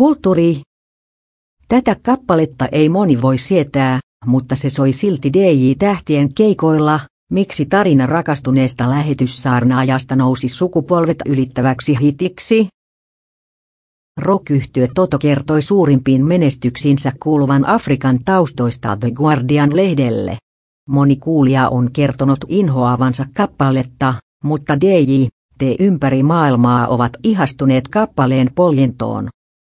Kulttuuri. Tätä kappaletta ei moni voi sietää, mutta se soi silti DJ-tähtien keikoilla, miksi tarina rakastuneesta lähetyssaarnaajasta nousi sukupolvet ylittäväksi hitiksi. rock Toto kertoi suurimpiin menestyksiinsä kuuluvan Afrikan taustoista The Guardian-lehdelle. Moni kuulija on kertonut inhoavansa kappaletta, mutta DJ, te ympäri maailmaa ovat ihastuneet kappaleen poljentoon.